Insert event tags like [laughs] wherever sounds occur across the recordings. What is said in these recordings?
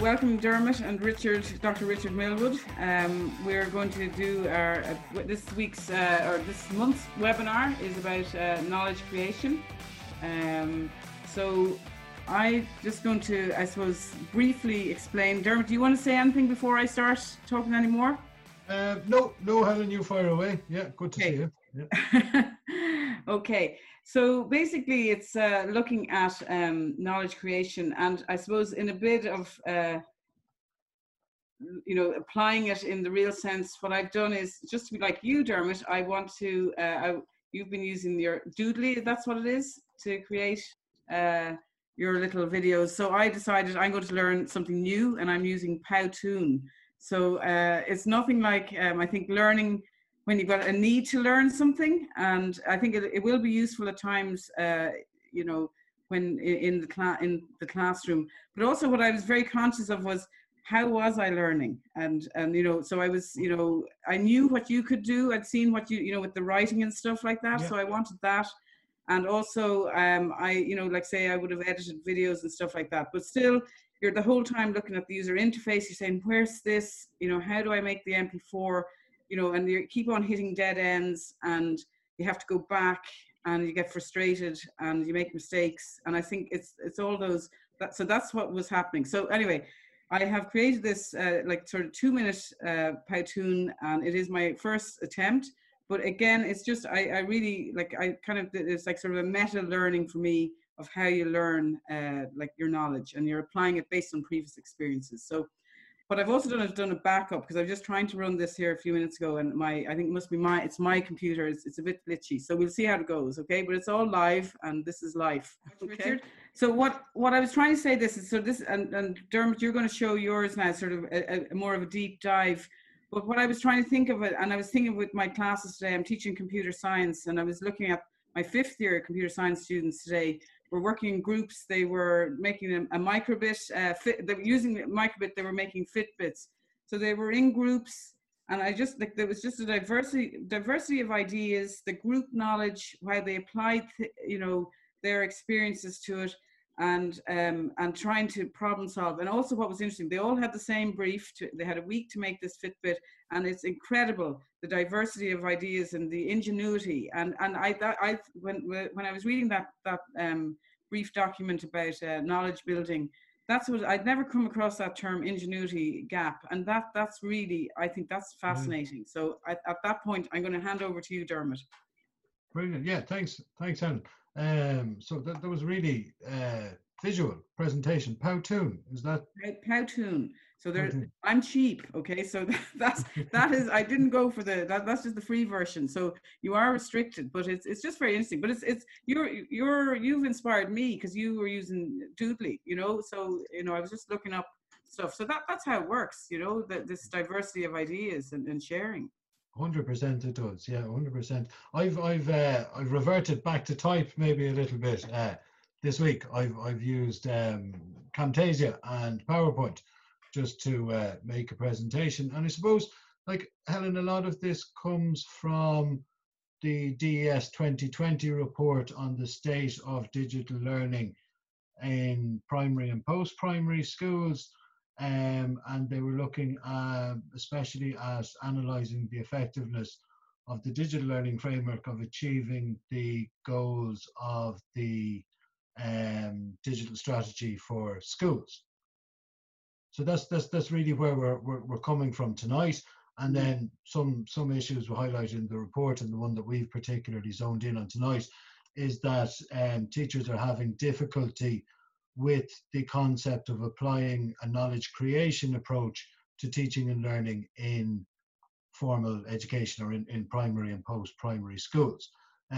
welcome Dermot and Richard, Dr. Richard Millwood. Um, we're going to do our uh, this week's uh, or this month's webinar is about uh, knowledge creation. Um, so I'm just going to, I suppose, briefly explain. Dermot, do you want to say anything before I start talking anymore? Uh, no, no, Helen, you fire away. Yeah, good to okay. see you. Yeah. [laughs] okay, so basically, it's uh, looking at um, knowledge creation, and I suppose in a bit of uh, you know applying it in the real sense. What I've done is just to be like you, Dermot. I want to. Uh, I, you've been using your Doodly. That's what it is to create uh, your little videos. So I decided I'm going to learn something new, and I'm using Powtoon. So uh, it's nothing like um, I think learning when you've got a need to learn something. And I think it, it will be useful at times, uh, you know, when in the class in the classroom. But also, what I was very conscious of was how was I learning? And and you know, so I was, you know, I knew what you could do. I'd seen what you, you know, with the writing and stuff like that. Yeah. So I wanted that. And also, um, I, you know, like say I would have edited videos and stuff like that. But still, you're the whole time looking at the user interface. You're saying, where's this? You know, how do I make the MP4? You know, and you keep on hitting dead ends and you have to go back and you get frustrated and you make mistakes. And I think it's it's all those that so that's what was happening. So anyway, I have created this uh, like sort of two minute uh, Powtoon and it is my first attempt. But again, it's just I, I really like I kind of it's like sort of a meta learning for me of how you learn uh, like your knowledge and you're applying it based on previous experiences. So what I've also done is done a backup because I was just trying to run this here a few minutes ago, and my I think it must be my it's my computer. It's, it's a bit glitchy, so we'll see how it goes. Okay, but it's all live, and this is life. Okay. Richard. So what what I was trying to say this is so this and and Dermot, you're going to show yours now, sort of a, a more of a deep dive. But what I was trying to think of it, and I was thinking with my classes today, I'm teaching computer science, and I was looking at my fifth year computer science students today were working in groups. They were making a, a microbit. Uh, fit, they were using the microbit. They were making Fitbits. So they were in groups, and I just like there was just a diversity diversity of ideas, the group knowledge, how they applied, th- you know, their experiences to it, and um, and trying to problem solve. And also, what was interesting, they all had the same brief. To, they had a week to make this Fitbit, and it's incredible the diversity of ideas and the ingenuity. And and I that I when when I was reading that that um, brief document about uh, knowledge building, that's what I'd never come across that term ingenuity gap, and that that's really I think that's mm. fascinating. Mm. So I, at that point, I'm going to hand over to you, Dermot. Brilliant. Yeah, thanks, thanks, Helen. Um, so that, that was really uh, visual presentation. Powtoon is that? Powtoon. So there, I'm cheap. Okay, so [laughs] that's that is. I didn't go for the that, that's just the free version. So you are restricted, but it's it's just very interesting. But it's it's you're you're you've inspired me because you were using Doodly. You know, so you know I was just looking up stuff. So that that's how it works. You know, that this diversity of ideas and, and sharing. Hundred percent, it does. Yeah, hundred percent. I've I've uh, I've reverted back to type maybe a little bit uh, this week. I've I've used um, Camtasia and PowerPoint just to uh, make a presentation, and I suppose like Helen, a lot of this comes from the DES 2020 report on the state of digital learning in primary and post-primary schools um, and they were looking uh, especially at analysing the effectiveness of the digital learning framework of achieving the goals of the um, digital strategy for schools. So that's that's that's really where we're, we're, we're coming from tonight. And then some some issues were highlighted in the report, and the one that we've particularly zoned in on tonight is that um, teachers are having difficulty with the concept of applying a knowledge creation approach to teaching and learning in formal education or in, in primary and post-primary schools.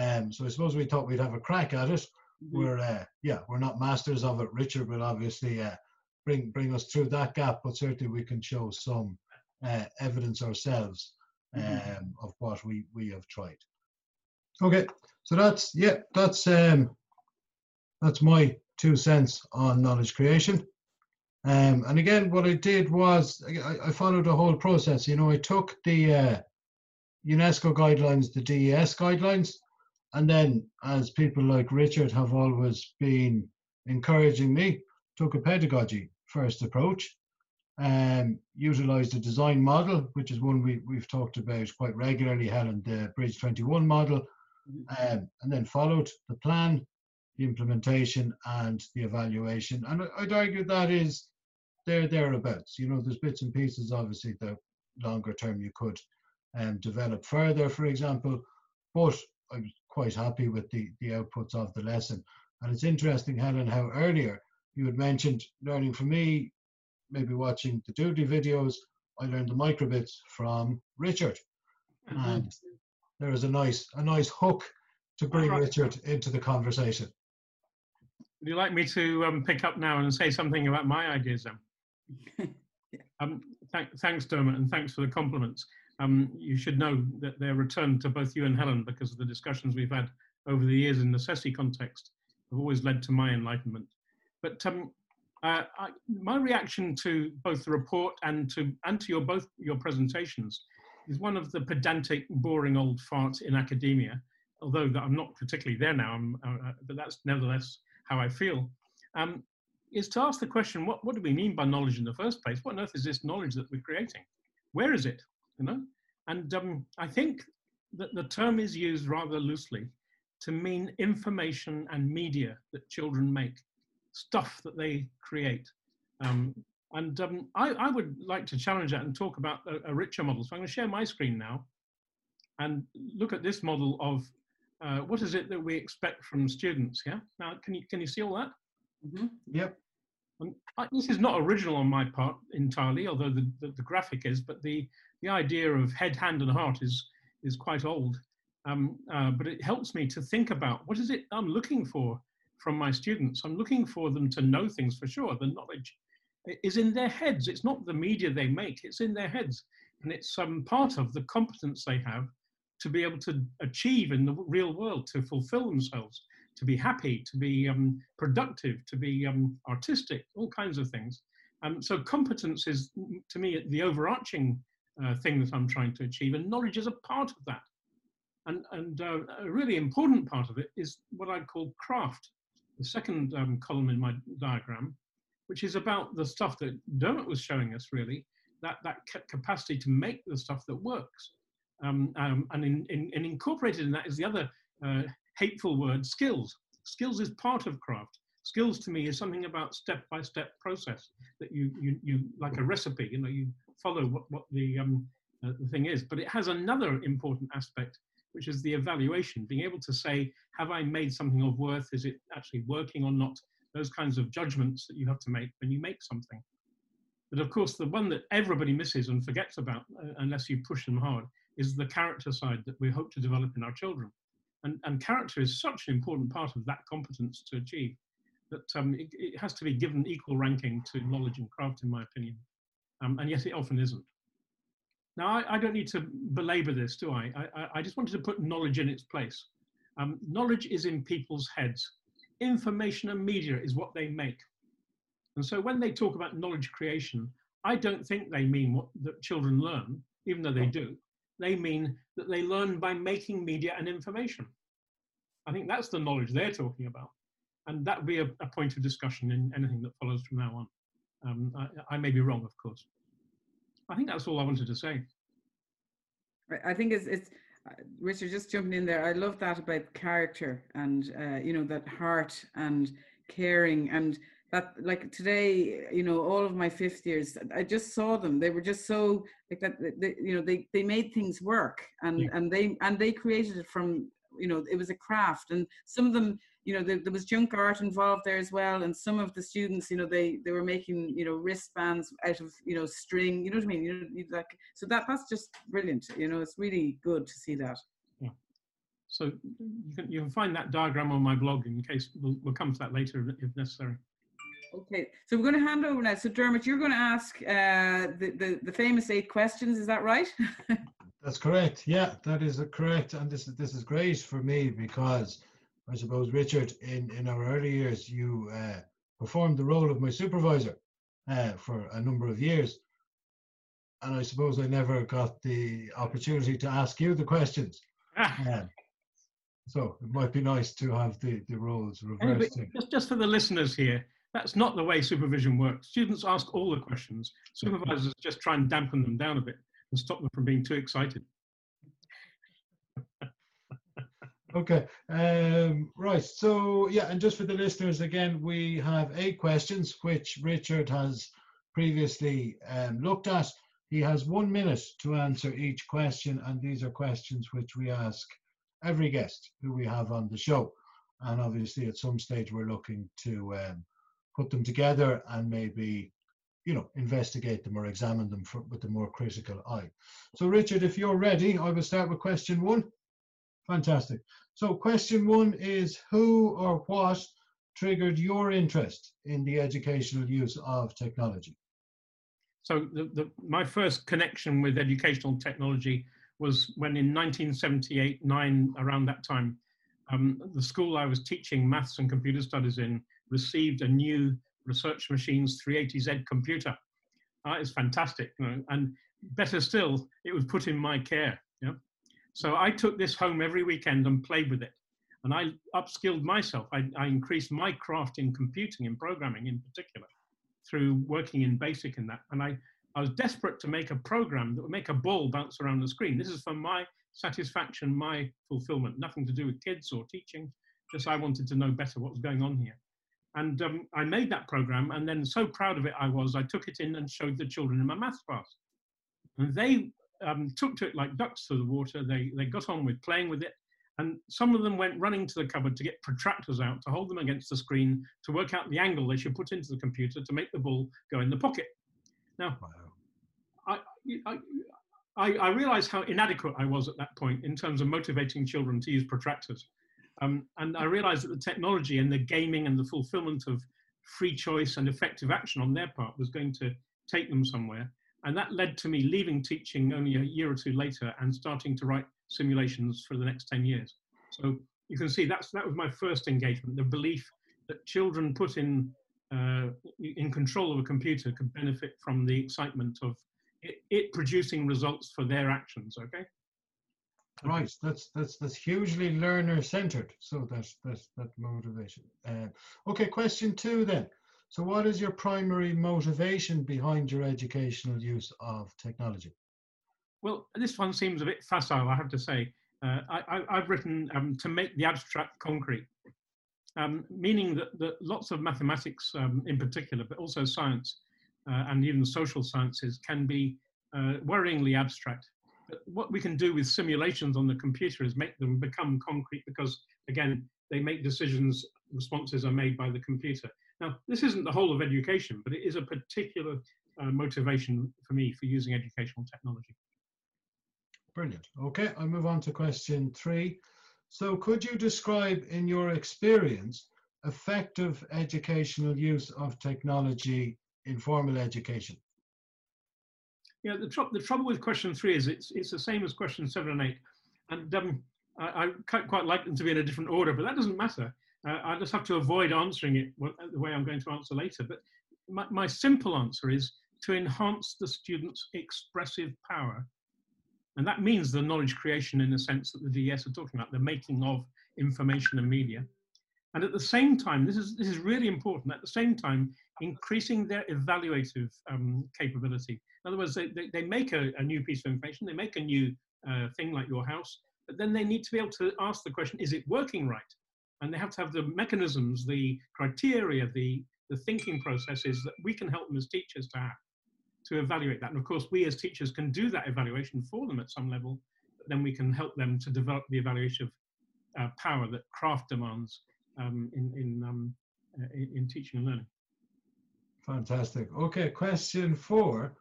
Um, so I suppose we thought we'd have a crack at it. Mm-hmm. We're uh, yeah, we're not masters of it. Richard will obviously uh, bring bring us through that gap, but certainly we can show some uh, evidence ourselves mm-hmm. um, mm-hmm. of what we we have tried. Okay, so that's yeah, that's um, that's my two cents on knowledge creation. Um, and again, what I did was I, I, followed the whole process. You know, I took the uh, UNESCO guidelines, the DES guidelines, and then, as people like Richard have always been encouraging me, took a pedagogy first approach. um, utilized a design model, which is one we, we've talked about quite regularly, Helen, the Bridge 21 model, um, and then followed the plan, the implementation, and the evaluation. And I'd argue that is there thereabouts. You know, there's bits and pieces, obviously, the longer term you could um, develop further, for example, but I was quite happy with the, the outputs of the lesson. And it's interesting, Helen, how earlier you had mentioned learning from me, maybe watching the Doodly videos. I learned the microbits from Richard. Mm-hmm. And there is a nice a nice hook to bring right. Richard into the conversation. Would you like me to um, pick up now and say something about my ideas then? [laughs] yeah. um, th- thanks, Dermot, and thanks for the compliments. Um, you should know that they're returned to both you and Helen because of the discussions we've had over the years in the CESI context have always led to my enlightenment. But um, uh, I, my reaction to both the report and to and to your both your presentations is one of the pedantic, boring old farts in academia. Although that I'm not particularly there now, uh, uh, but that's nevertheless how I feel. Um, is to ask the question: what, what do we mean by knowledge in the first place? What on earth is this knowledge that we're creating? Where is it? You know, and um, I think that the term is used rather loosely to mean information and media that children make, stuff that they create. Um, and um, I, I, would like to challenge that and talk about a, a, richer model. So I'm going to share my screen now and look at this model of uh, what is it that we expect from students. Yeah. Now, can you can you see all that? Mm-hmm. Yep. I, this is not original on my part entirely, although the, the, the, graphic is. But the the idea of head, hand, and heart is is quite old. Um, uh, but it helps me to think about what is it I'm looking for from my students. I'm looking for them to know things for sure. The knowledge is in their heads. It's not the media they make, it's in their heads. And it's um, part of the competence they have to be able to achieve in the real world, to fulfill themselves, to be happy, to be um, productive, to be um, artistic, all kinds of things. Um, so competence is, to me, the overarching uh, thing that I'm trying to achieve, and knowledge is a part of that. And, and uh, a really important part of it is what I'd call craft. The second um, column in my diagram, which is about the stuff that Dermot was showing us, really, that, that capacity to make the stuff that works. Um, um, and, in, in, in, incorporated in that is the other uh, hateful word, skills. Skills is part of craft. Skills to me is something about step-by-step process that you, you, you, like a recipe, you know, you follow what, what the, um, uh, the thing is. But it has another important aspect, which is the evaluation, being able to say, have I made something of worth? Is it actually working or not? those kinds of judgments that you have to make when you make something. But of course, the one that everybody misses and forgets about, uh, unless you push them hard, is the character side that we hope to develop in our children. And, and character is such an important part of that competence to achieve that um, it, it, has to be given equal ranking to knowledge and craft, in my opinion. Um, and yet it often isn't. Now, I, I, don't need to belabor this, do I? I? I just wanted to put knowledge in its place. Um, knowledge is in people's heads information and media is what they make. And so when they talk about knowledge creation, I don't think they mean what that children learn, even though they do. They mean that they learn by making media and information. I think that's the knowledge they're talking about. And that would be a, a point of discussion in anything that follows from now on. Um, I, I, may be wrong, of course. I think that's all I wanted to say. I think it's, it's Richard, just jumping in there, I love that about character and uh, you know that heart and caring and that like today you know all of my fifth years i just saw them they were just so like that they, you know they they made things work and yeah. and they and they created it from you know it was a craft and some of them you know, there, there, was junk art involved there as well. And some of the students, you know, they, they were making, you know, wristbands out of, you know, string, you know what I mean? You know, like, so that, that's just brilliant. You know, it's really good to see that. Yeah. So you can, you can find that diagram on my blog in case we'll, we'll come to that later if necessary. Okay, so we're going to hand over now. So Dermot, you're going to ask uh, the, the, the famous eight questions. Is that right? [laughs] That's correct. Yeah, that is correct. And this is this is great for me because I suppose, Richard, in, in our early years, you uh, performed the role of my supervisor uh, for a number of years. And I suppose I never got the opportunity to ask you the questions. um, so it might be nice to have the, the roles reversed. Anyway, just, just for the listeners here, That's not the way supervision works. Students ask all the questions. Supervisors just try and dampen them down a bit and stop them from being too excited. Okay, um, right. So yeah, and just for the listeners, again, we have eight questions which Richard has previously um, looked at. He has one minute to answer each question, and these are questions which we ask every guest who we have on the show. And obviously, at some stage, we're looking to um, put them together and maybe, you know, investigate them or examine them for, with a more critical eye. So, Richard, if you're ready, I will start with question one. Fantastic. So question one is who or what triggered your interest in the educational use of technology? So the, the, my first connection with educational technology was when in 1978, nine, around that time, um, the school I was teaching maths and computer studies in received a new Research Machines 380Z computer. Uh, it's fantastic, you know, and better still, it was put in my care. Yeah? So I took this home every weekend and played with it. And I upskilled myself. I, I increased my craft in computing and programming in particular through working in BASIC and that. And I, I was desperate to make a program that would make a ball bounce around the screen. This is for my satisfaction, my fulfillment, nothing to do with kids or teaching. Just I wanted to know better what was going on here. And um, I made that program, and then so proud of it I was, I took it in and showed the children in my maths class. And they um, took to it like ducks to the water. They, they got on with playing with it. And some of them went running to the cupboard to get protractors out to hold them against the screen to work out the angle they should put into the computer to make the ball go in the pocket. Now, wow. I, I, I, realized how inadequate I was at that point in terms of motivating children to use protractors. Um, and I realized that the technology and the gaming and the fulfillment of free choice and effective action on their part was going to take them somewhere. And that led to me leaving teaching only a year or two later and starting to write simulations for the next 10 years. So you can see that's, that was my first engagement, the belief that children put in, uh, in control of a computer could benefit from the excitement of it, it producing results for their actions, okay? Right, that's that's that's hugely learner centered. So that's that's that motivation. Uh, okay, question two then. So what is your primary motivation behind your educational use of technology? Well, this one seems a bit facile, I have to say. Uh, I, have written um, to make the abstract concrete, um, meaning that, that, lots of mathematics um, in particular, but also science uh, and even social sciences can be uh, worryingly abstract. But what we can do with simulations on the computer is make them become concrete because, again, they make decisions, responses are made by the computer. Now, this isn't the whole of education, but it is a particular uh, motivation for me for using educational technology. Brilliant. Okay, I'll move on to question three. So could you describe in your experience effective educational use of technology in formal education? Yeah, the, tr the trouble with question three is it's, it's the same as question seven and eight. And um, I, I quite like them to be in a different order, but that doesn't matter uh, I just have to avoid answering it the way I'm going to answer later. But my, my simple answer is to enhance the student's expressive power. And that means the knowledge creation in the sense that the DES are talking about, the making of information and media. And at the same time, this is, this is really important, at the same time, increasing their evaluative um, capability. In other words, they, they, they make a, a, new piece of information, they make a new uh, thing like your house, but then they need to be able to ask the question, is it working right? and they have to have the mechanisms, the criteria, the, the thinking processes that we can help them as teachers to have to evaluate that. And of course, we as teachers can do that evaluation for them at some level, but then we can help them to develop the evaluation of uh, power that craft demands um, in, in, um, uh, in teaching and learning. Fantastic. Okay, question four.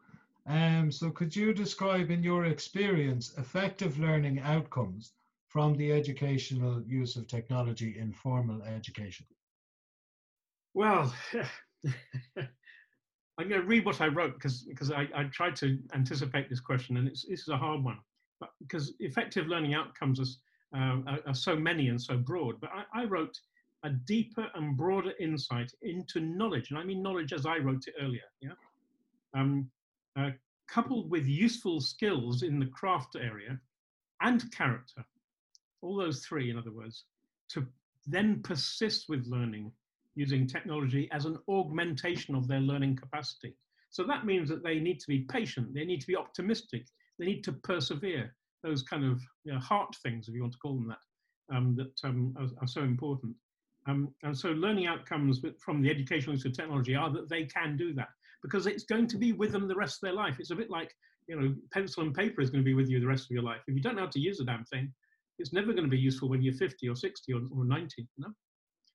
Um, so could you describe in your experience effective learning outcomes from the educational use of technology in formal education? Well, [laughs] I'm going to read what I wrote because because I, I tried to anticipate this question and it's this is a hard one, but because effective learning outcomes are, uh, are, are so many and so broad. But I, I, wrote a deeper and broader insight into knowledge, and I mean knowledge as I wrote it earlier. Yeah, um, uh, coupled with useful skills in the craft area and character all those three, in other words, to then persist with learning using technology as an augmentation of their learning capacity. So that means that they need to be patient, they need to be optimistic, they need to persevere. Those kind of you know, heart things, if you want to call them that, um, that um, are, are, so important. Um, and so learning outcomes from the educational use of technology are that they can do that because it's going to be with them the rest of their life. It's a bit like, you know, pencil and paper is going to be with you the rest of your life. If you don't know how to use a damn thing, it's never going to be useful when you're 50 or 60 or, or 90, you know?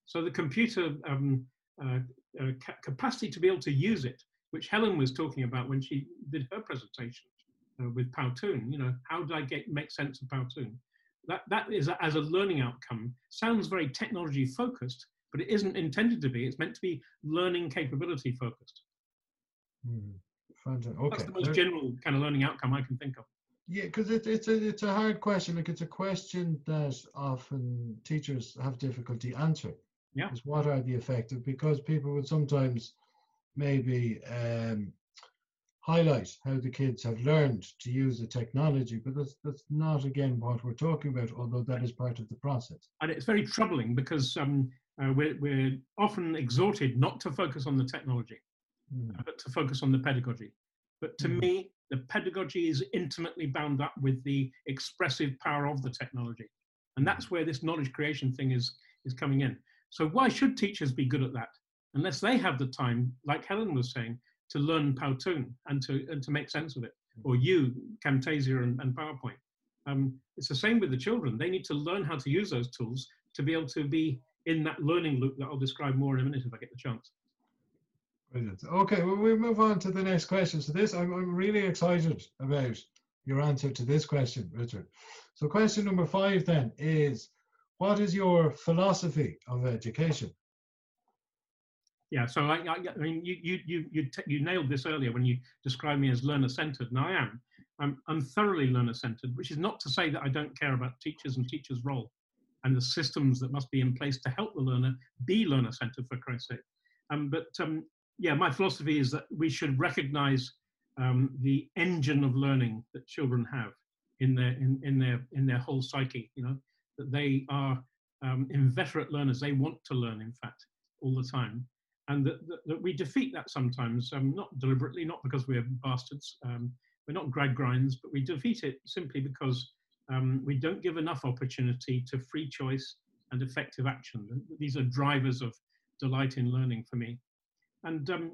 So the computer um, uh, uh, ca capacity to be able to use it, which Helen was talking about when she did her presentation uh, with Powtoon, you know, how did I get make sense of Powtoon? That, that is a, as a learning outcome, sounds very technology focused, but it isn't intended to be. It's meant to be learning capability focused. Mm, okay. That's the most general kind of learning outcome I can think of. Yeah, because it, it's a it's a hard question. Like it's a question that often teachers have difficulty answering. Yeah. Is what are the effective? Because people would sometimes maybe um, highlight how the kids have learned to use the technology, but that's that's not again what we're talking about. Although that is part of the process. And it's very troubling because um, uh, we're we're often exhorted not to focus on the technology, mm. but to focus on the pedagogy. But to mm. me, the pedagogy is intimately bound up with the expressive power of the technology. And that's where this knowledge creation thing is, is coming in. So why should teachers be good at that? Unless they have the time, like Helen was saying, to learn Powtoon and to, and to make sense of it, or you, Camtasia and, and PowerPoint. Um, it's the same with the children. They need to learn how to use those tools to be able to be in that learning loop that I'll describe more in a minute if I get the chance. Brilliant. Okay, well, we'll move on to the next question. So this, I'm, I'm really excited about your answer to this question, Richard. So question number five then is, what is your philosophy of education? Yeah, so I, I, I mean, you you you you, you nailed this earlier when you described me as learner-centered, and I am. I'm, I'm thoroughly learner-centered, which is not to say that I don't care about teachers and teachers' role and the systems that must be in place to help the learner be learner-centered, for Christ's sake. Um, but um, yeah, my philosophy is that we should recognize um, the engine of learning that children have in their in, in their in their whole psyche. You know that they are um, inveterate learners. They want to learn, in fact, all the time, and that, that, that we defeat that sometimes, um, not deliberately, not because we're bastards. Um, we're not Gradgrinds, but we defeat it simply because um, we don't give enough opportunity to free choice and effective action. These are drivers of delight in learning for me. And um,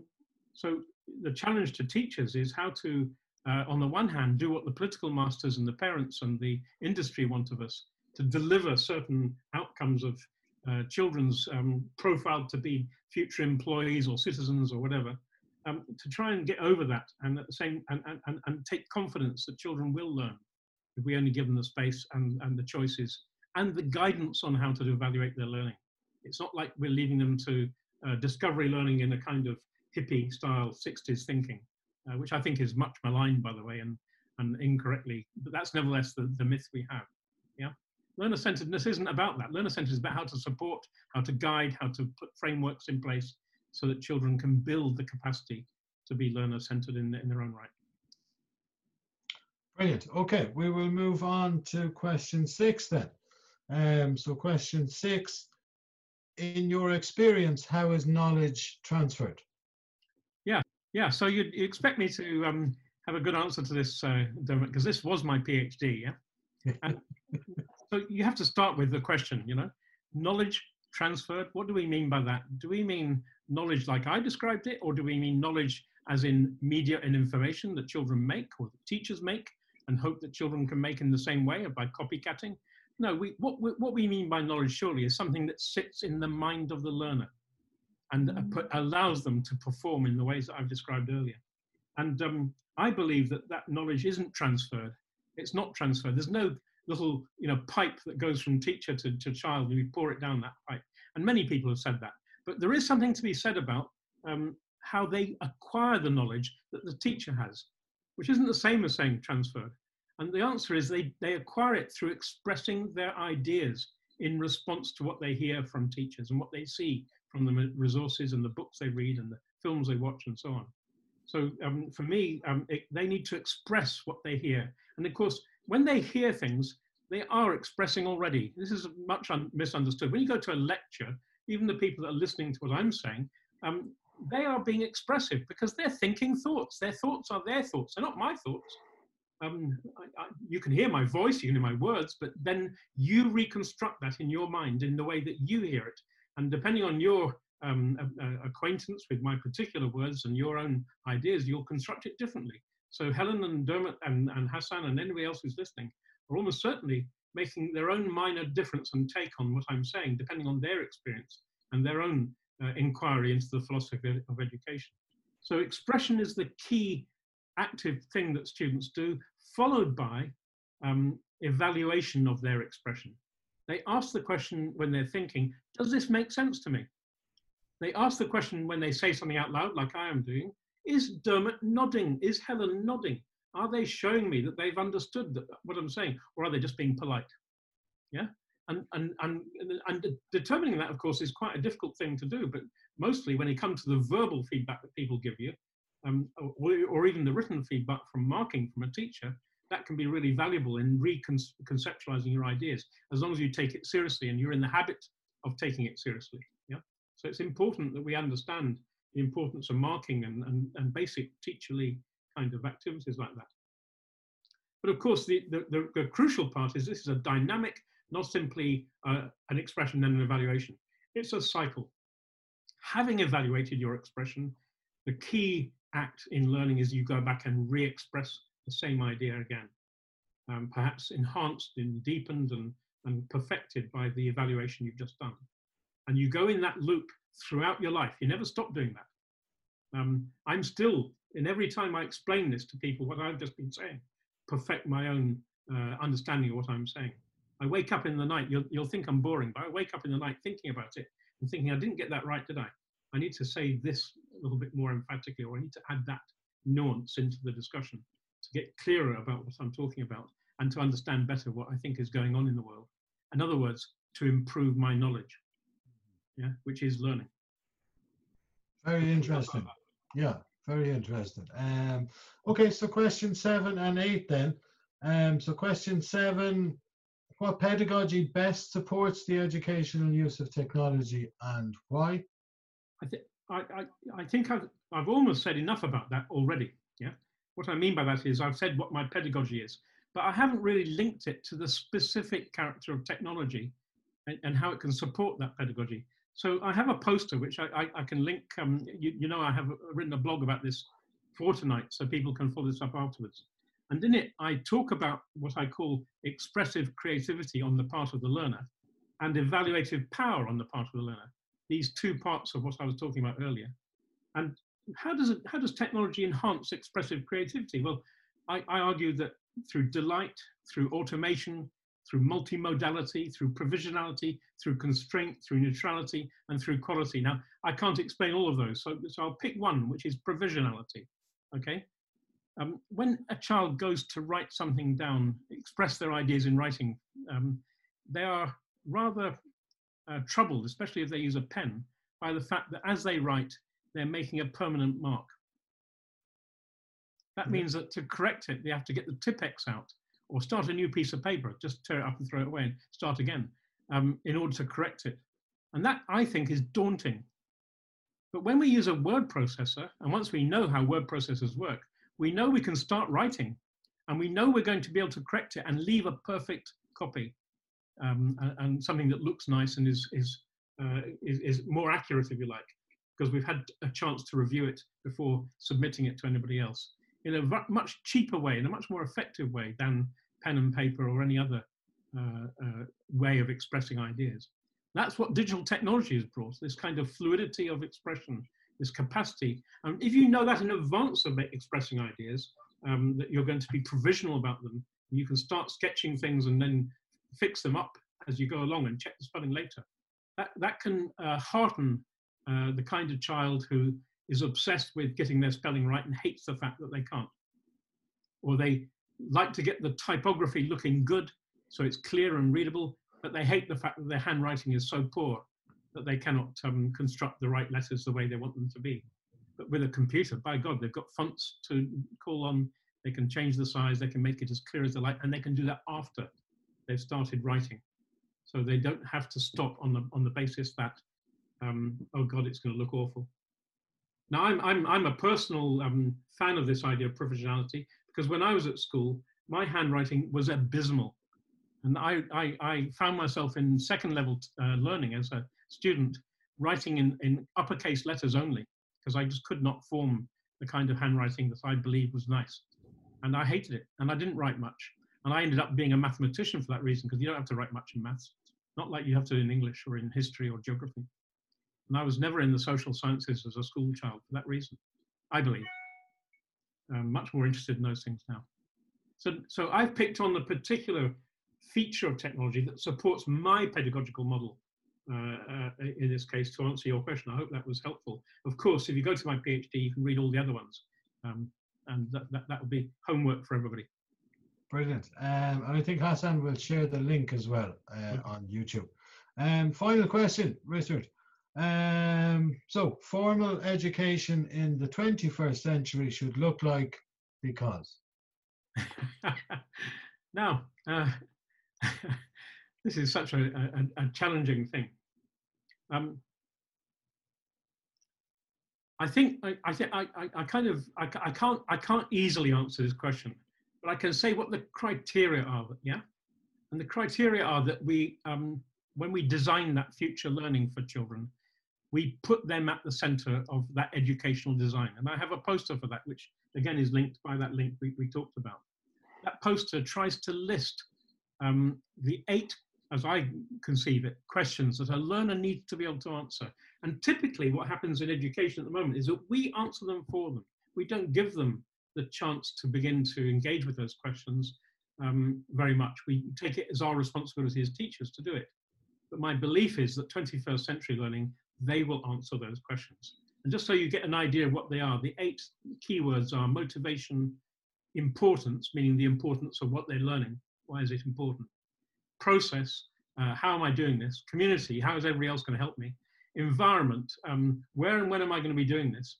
so the challenge to teachers is how to, uh, on the one hand, do what the political masters and the parents and the industry want of us to deliver certain outcomes of uh, children's um, profile to be future employees or citizens or whatever, um, to try and get over that and at the same and, and, and take confidence that children will learn if we only give them the space and, and the choices and the guidance on how to evaluate their learning. It's not like we're leaving them to uh, discovery learning in a kind of hippie style 60s thinking, uh, which I think is much maligned, by the way, and, and incorrectly, but that's nevertheless the, the myth we have. Yeah. Learner centeredness isn't about that. Learner centered is about how to support, how to guide, how to put frameworks in place so that children can build the capacity to be learner centered in, in their own right. Brilliant. Okay, we will move on to question six then. Um, so question six in your experience, how is knowledge transferred? Yeah, yeah. So you'd expect me to um, have a good answer to this, uh, because this was my PhD, yeah. [laughs] And so you have to start with the question, you know, knowledge transferred. What do we mean by that? Do we mean knowledge like I described it, or do we mean knowledge as in media and information that children make or teachers make and hope that children can make in the same way or by copycatting? No, we, what, what we mean by knowledge surely is something that sits in the mind of the learner and put, allows them to perform in the ways that I've described earlier. And um, I believe that that knowledge isn't transferred. It's not transferred. There's no little you know, pipe that goes from teacher to, to child and we pour it down that pipe. And many people have said that. But there is something to be said about um, how they acquire the knowledge that the teacher has, which isn't the same as saying transferred. And the answer is they, they acquire it through expressing their ideas in response to what they hear from teachers and what they see from the resources and the books they read and the films they watch and so on. So um, for me, um, it, they need to express what they hear. And of course, when they hear things, they are expressing already. This is much misunderstood. When you go to a lecture, even the people that are listening to what I'm saying, um, they are being expressive because they're thinking thoughts. Their thoughts are their thoughts. They're not my thoughts. Um, I, I, you can hear my voice, you can hear my words, but then you reconstruct that in your mind in the way that you hear it. And depending on your um, acquaintance with my particular words and your own ideas, you'll construct it differently. So Helen and Dermot and, and Hassan and anybody else who's listening are almost certainly making their own minor difference and take on what I'm saying, depending on their experience and their own uh, inquiry into the philosophy of education. So expression is the key active thing that students do, followed by um, evaluation of their expression. They ask the question when they're thinking, does this make sense to me? They ask the question when they say something out loud, like I am doing, is Dermot nodding? Is Helen nodding? Are they showing me that they've understood that, what I'm saying, or are they just being polite? Yeah, and, and, and, and determining that, of course, is quite a difficult thing to do, but mostly when it comes to the verbal feedback that people give you, um, or, or, even the written feedback from marking from a teacher, that can be really valuable in reconceptualizing your ideas, as long as you take it seriously and you're in the habit of taking it seriously. Yeah. So it's important that we understand the importance of marking and, and, and basic teacherly kind of activities like that. But of course, the, the, the, the crucial part is this is a dynamic not simply uh, an expression and an evaluation. It's a cycle. Having evaluated your expression, the key act in learning is you go back and re-express the same idea again, um, perhaps enhanced and deepened and, and perfected by the evaluation you've just done. And you go in that loop throughout your life. You never stop doing that. Um, I'm still, in every time I explain this to people, what I've just been saying, perfect my own uh, understanding of what I'm saying. I wake up in the night, you'll, you'll think I'm boring, but I wake up in the night thinking about it and thinking, I didn't get that right, did I? I need to say this little bit more emphatically, or I need to add that nuance into the discussion to get clearer about what I'm talking about and to understand better what I think is going on in the world. In other words, to improve my knowledge, yeah, which is learning. Very interesting. Yeah, very interesting. Um, okay, so question seven and eight then. Um, so question seven, what pedagogy best supports the educational use of technology and why? I, th- I, I, I think I've, I've almost said enough about that already. Yeah. What I mean by that is I've said what my pedagogy is, but I haven't really linked it to the specific character of technology and, and how it can support that pedagogy. So I have a poster which I, I, I can link. Um, you, you know, I have written a blog about this for tonight, so people can follow this up afterwards. And in it, I talk about what I call expressive creativity on the part of the learner and evaluative power on the part of the learner. These two parts of what I was talking about earlier. And how does, it, how does technology enhance expressive creativity? Well, I, I argue that through delight, through automation, through multimodality, through provisionality, through constraint, through neutrality, and through quality. Now, I can't explain all of those, so, so I'll pick one, which is provisionality. Okay, um, when a child goes to write something down, express their ideas in writing, um, they are rather uh, troubled, especially if they use a pen, by the fact that as they write, they're making a permanent mark. That mm-hmm. means that to correct it, they have to get the Tipp-Ex out or start a new piece of paper, just tear it up and throw it away and start again um, in order to correct it. And that, I think, is daunting. But when we use a word processor, and once we know how word processors work, we know we can start writing and we know we're going to be able to correct it and leave a perfect copy um, and, and, something that looks nice and is, is, uh, is, is, more accurate, if you like, because we've had a chance to review it before submitting it to anybody else in a much cheaper way, in a much more effective way than pen and paper or any other uh, uh, way of expressing ideas. That's what digital technology has brought, this kind of fluidity of expression this capacity. And if you know that in advance of expressing ideas, um, that you're going to be provisional about them, you can start sketching things and then fix them up as you go along and check the spelling later. That, that can uh, hearten uh, the kind of child who is obsessed with getting their spelling right and hates the fact that they can't. Or they like to get the typography looking good so it's clear and readable, but they hate the fact that their handwriting is so poor that they cannot um, construct the right letters the way they want them to be. But with a computer, by God, they've got fonts to call on. They can change the size. They can make it as clear as they like, and they can do that after they've started writing. So they don't have to stop on the on the basis that um, oh God, it's going to look awful. Now, I'm, I'm, I'm a personal um, fan of this idea of provisionality because when I was at school, my handwriting was abysmal. And I, I, I found myself in second level uh, learning as a student, writing in, in uppercase letters only, because I just could not form the kind of handwriting that I believed was nice. And I hated it, and I didn't write much. And I ended up being a mathematician for that reason, because you don't have to write much in maths, not like you have to in English or in history or geography. And I was never in the social sciences as a school child for that reason, I believe. I'm much more interested in those things now. So, so I've picked on the particular feature of technology that supports my pedagogical model uh, uh, in this case to answer your question. I hope that was helpful. Of course, if you go to my PhD, you can read all the other ones. Um, and that, that, that will be homework for everybody. Brilliant. Um, and I think Hassan will share the link as well uh, on YouTube. Um, final question, Richard. Um, so, formal education in the 21st century should look like because. [laughs] now, uh, [laughs] this is such a, a, a challenging thing. Um, I think I, I think I, I, I, kind of I, I can't I can't easily answer this question, but I can say what the criteria are. Yeah, and the criteria are that we um, when we design that future learning for children, we put them at the center of that educational design. And I have a poster for that, which again is linked by that link we, we talked about. That poster tries to list um, the eight, as I conceive it, questions that a learner needs to be able to answer. And typically what happens in education at the moment is that we answer them for them. We don't give them the chance to begin to engage with those questions um, very much. We take it as our responsibility as teachers to do it. But my belief is that 21st century learning, they will answer those questions. And just so you get an idea of what they are, the eight keywords are motivation, importance, meaning the importance of what they're learning, why is it important? Process, uh, how am I doing this? Community, how is everybody else going to help me? Environment, um, where and when am I going to be doing this?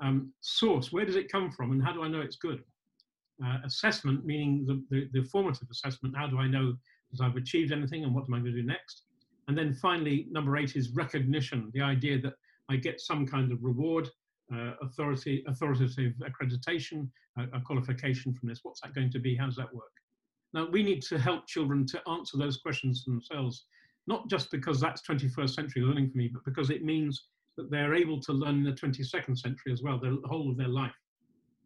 Um, source, where does it come from and how do I know it's good? Uh, assessment, meaning the, the, the, formative assessment, how do I know that I've achieved anything and what am I going to do next? And then finally, number eight is recognition, the idea that I get some kind of reward, uh, authority, authoritative accreditation, a qualification from this. What's that going to be? How does that work? Now, we need to help children to answer those questions themselves, not just because that's 21st century learning for me, but because it means that they're able to learn in the 22nd century as well, the whole of their life.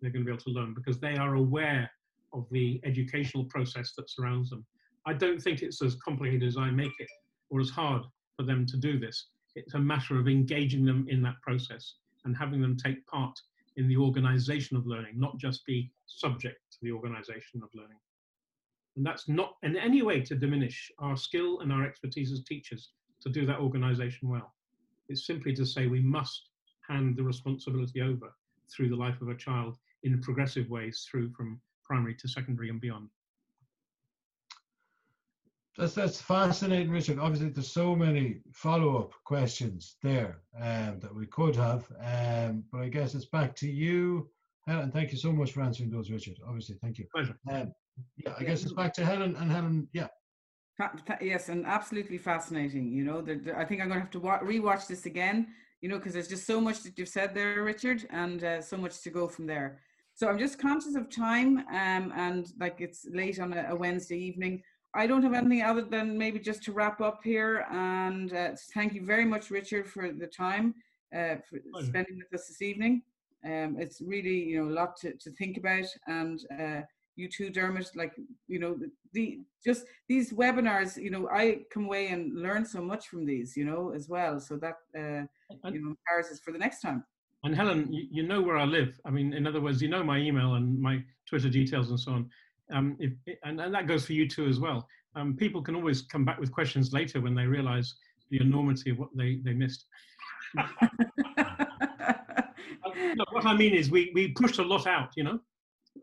They're going to be able to learn because they are aware of the educational process that surrounds them. I don't think it's as complicated as I make it or as hard for them to do this. It's a matter of engaging them in that process and having them take part in the organization of learning, not just be subject to the organization of learning. And that's not in any way to diminish our skill and our expertise as teachers to do that organization well. It's simply to say we must hand the responsibility over through the life of a child in progressive ways through from primary to secondary and beyond. That's that's fascinating, Richard. Obviously, there's so many follow-up questions there um, that we could have, um, but I guess it's back to you, Helen. Thank you so much for answering those, Richard. Obviously, thank you. Pleasure. Um, yeah, I guess it's back to Helen and Helen. Yeah. Yes, and absolutely fascinating. You know, I think I'm going to have to wa- rewatch this again. You know, because there's just so much that you've said there, Richard, and uh, so much to go from there. So I'm just conscious of time, um, and like it's late on a, a, Wednesday evening. I don't have anything other than maybe just to wrap up here, and uh, thank you very much, Richard, for the time uh, for spending with us this evening. Um, it's really you know a lot to, to think about, and uh, you too, Dermot. Like you know, the just these webinars. You know, I come away and learn so much from these. You know, as well. So that uh, you know empowers us for the next time. And Helen, you, you, know where I live. I mean, in other words, you know my email and my Twitter details and so on. Um, if, and, and that goes for you too as well. Um, people can always come back with questions later when they realise the enormity of what they they missed. [laughs] [laughs] no, what I mean is, we we pushed a lot out. You know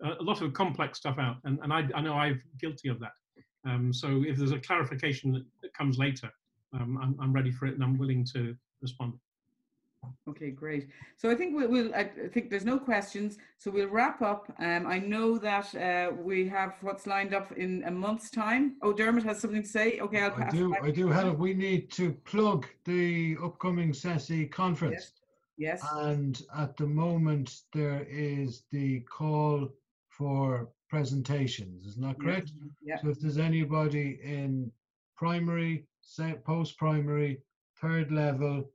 a lot of complex stuff out, and, and I, I know I'm guilty of that. Um, so if there's a clarification that, that comes later, um, I'm, I'm ready for it and I'm willing to respond. Okay, great. So I think we'll, we'll, I think there's no questions. So we'll wrap up. Um, I know that uh, we have what's lined up in a month's time. Oh, Dermot has something to say. Okay, I'll pass. it do, back I do. Helen. We need to plug the upcoming CESI conference. Yes. Yes. And at the moment, there is the call for presentations, isn't that correct? Yeah. So if there's anybody in primary, post-primary, third level,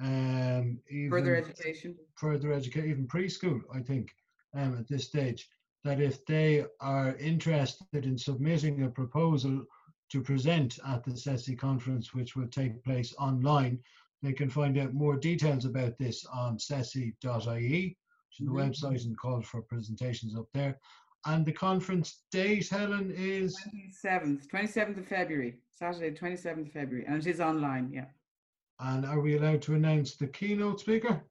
um, even Further education. further education, even preschool, I think, um, at this stage, that if they are interested in submitting a proposal to present at the CESI conference, which will take place online, they can find out more details about this on cesi.ie, which is the Mhm. website and call for presentations up there. And the conference date, Helen, is 27th, 27th of February, Saturday, 27th of February, and it is online. Yeah. and are we allowed to announce the keynote speaker?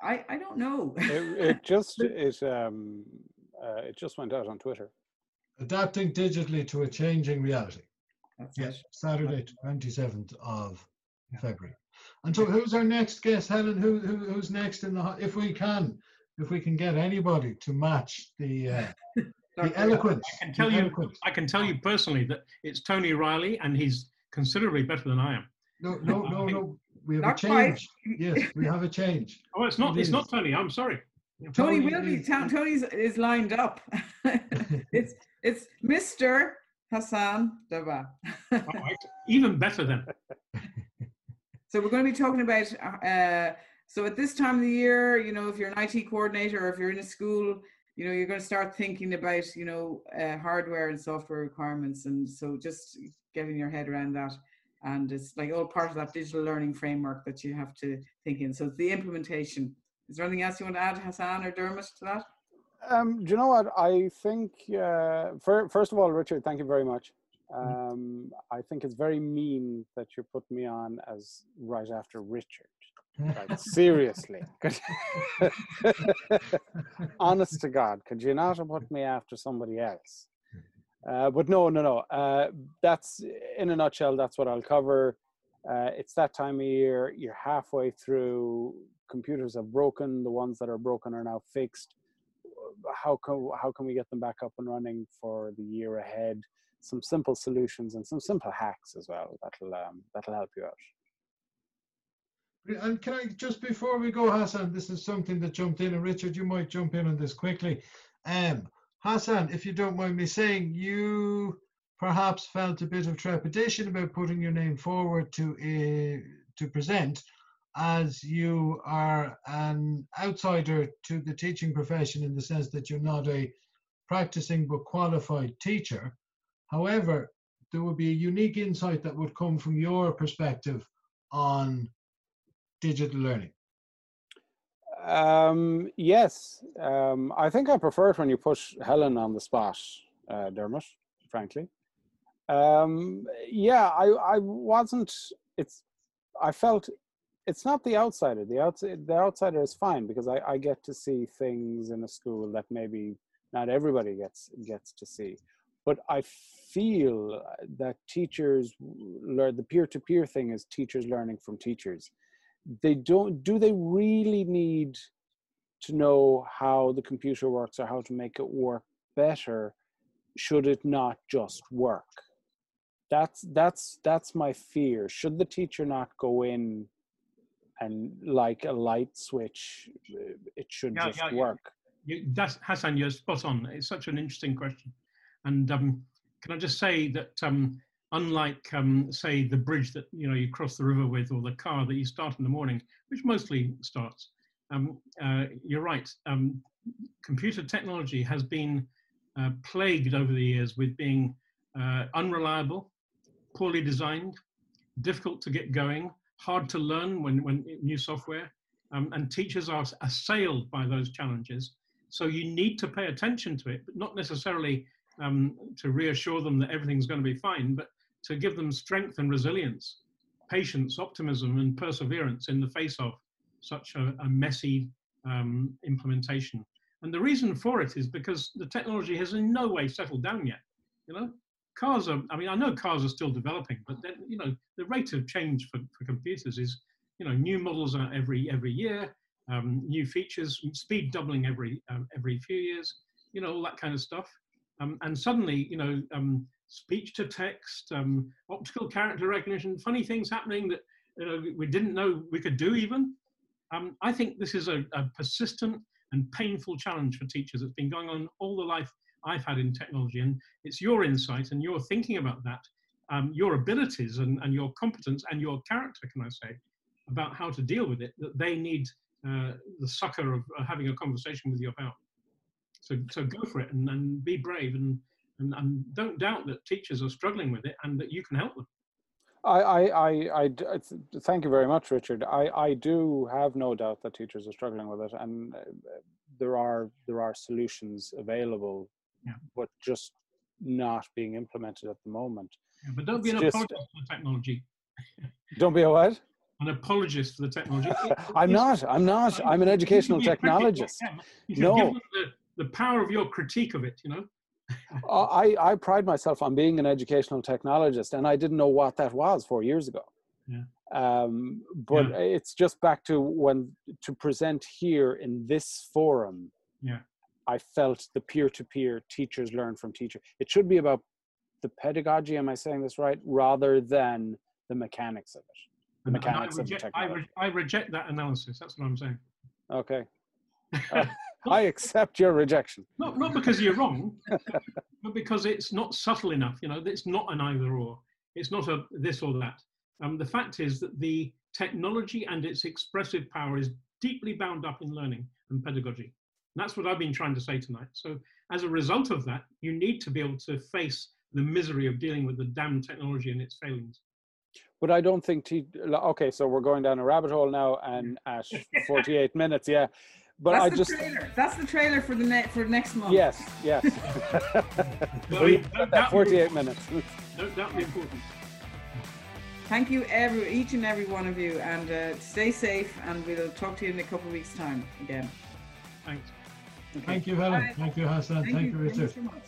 I, I don't know. it, it [laughs] just it um uh, it just went out on Twitter. Adapting digitally to a changing reality. That's Yes, it. Saturday, twenty seventh of February. And so, who's our next guest, Helen? Who, who who's next in the? If we can, if we can get anybody to match the uh, the eloquence, I can the tell you- eloquence. I can tell you personally that it's Tony Riley, and he's considerably better than I am. No, no, [laughs] no, no. We have Not a quite. change. [laughs] Yes, we have a change. Oh, it's not. It It's not. Tony. I'm sorry. Tony Tony will be. is- Ta- Tony's is lined up. [laughs] it's it's Mr. Hassan Daba. All right. Even better then. So we're going to be talking about. Uh, so at this time of the year, you know, if you're an IT coordinator or if you're in a school, you know, you're going to start thinking about, you know, uh, hardware and software requirements, and so just getting your head around that. And it's like all part of that digital learning framework that you have to think in. So it's the implementation. Is there anything else you want to add, Hassan or Dermot, to that? Um, do you know what? I think, uh, fir- first of all, Richard, thank you very much. Um, I think it's very mean that you put me on as right after Richard. Like, seriously. [laughs] [laughs] Honest to God, could you not have put me after somebody else? Uh, but no, no, no. Uh, that's, in a nutshell, that's what I'll cover. Uh, it's that time of year, you're halfway through, computers have broken, the ones that are broken are now fixed how can how can we get them back up and running for the year ahead? Some simple solutions and some simple hacks as well. That'll um, that'll help you out. And can I just before we go, Hassan, this is something that jumped in, and Richard, you might jump in on this quickly. Um, Hassan, if you don't mind me saying, you perhaps felt a bit of trepidation about putting your name forward to uh, to present, as you are an outsider to the teaching profession in the sense that you're not a practicing but qualified teacher. However, there would be a unique insight that would come from your perspective on digital learning. Um, yes, um, I think I prefer it when you push Helen on the spot, uh, Dermot. Frankly, um, yeah, I I wasn't. It's I felt it's not the outsider. The outside the outsider is fine because I, I get to see things in a school that maybe not everybody gets gets to see. But I feel that teachers learn the peer-to-peer thing is teachers learning from teachers. They don't do they really need to know how the computer works or how to make it work better should it not just work that's that's that's my fear should the teacher not go in and like a light switch it should Yeah, just yeah, yeah. work You, that's Hassan. You're spot on. It's such an interesting question. And um, can I just say that um, unlike, um, say, the bridge that you know you cross the river with, or the car that you start in the morning, which mostly starts, um, uh, you're right. Um, computer technology has been uh, plagued over the years with being uh, unreliable, poorly designed, difficult to get going, hard to learn when, when new software, um, and teachers are assailed by those challenges. So you need to pay attention to it, but not necessarily um, to reassure them that everything's going to be fine, but to give them strength and resilience, patience, optimism, and perseverance in the face of such a, a messy um, implementation. And the reason for it is because the technology has in no way settled down yet. You know, cars are. I mean, I know cars are still developing, but then you know the rate of change for, for computers is you know, new models are every every year, um, new features, speed doubling every um, every few years, you know, all that kind of stuff. Um, and suddenly, you know, um, speech to text, um, optical character recognition, funny things happening that know, we didn't know we could do even. Um, I think this is a, a, persistent and painful challenge for teachers. It's been going on all the life I've had in technology, and it's your insight and your thinking about that, um, your abilities and, and your competence and your character, can I say, about how to deal with it, that they need uh, the succor of uh, having a conversation with you about. So, so go for it and, and be brave and, and, and don't doubt that teachers are struggling with it and that you can help them. I, I, I, I, thank you very much, Richard. I, I do have no doubt that teachers are struggling with it, and uh, there are there are solutions available, yeah. but just not being implemented at the moment. Yeah, but don't be an apologist for the technology. [laughs] don't be a what? An apologist for the technology. [laughs] I'm not. I'm not. I'm an educational [laughs] technologist. No. The, the power of your critique of it, you know. I, I pride myself on being an educational technologist, and I didn't know what that was four years ago. Yeah. Um, but Yeah. it's just back to when to present here in this forum. Yeah. I felt the peer-to-peer teachers learn from teacher. It should be about the pedagogy. Am I saying this right? Rather than the mechanics of it. The and I mechanics of the reject, I, technology. re- I reject that analysis. That's what I'm saying. Okay. Uh, [laughs] I accept your rejection. [laughs] not not because you're wrong, [laughs] but because it's not subtle enough. You know, it's not an either or. It's not a this or that. Um, the fact is that the technology and its expressive power is deeply bound up in learning and pedagogy. And that's what I've been trying to say tonight. So as a result of that, you need to be able to face the misery of dealing with the damn technology and its failings. But I don't think okay. So we're going down a rabbit hole now, and at [laughs] 48 minutes, yeah. But That's I the just trailer. That's the trailer for the net for next month. yes, yes. [laughs] Well, We- don't doubt the 48 importance. minutes. Don't doubt the importance. Thank you, every each and every one of you, and uh, stay safe. And we'll talk to you in a couple of weeks' time again. Thanks. Okay. Thank you, Helen. Bye. Thank you, Hassan. Thank, you, very Richard. much so much.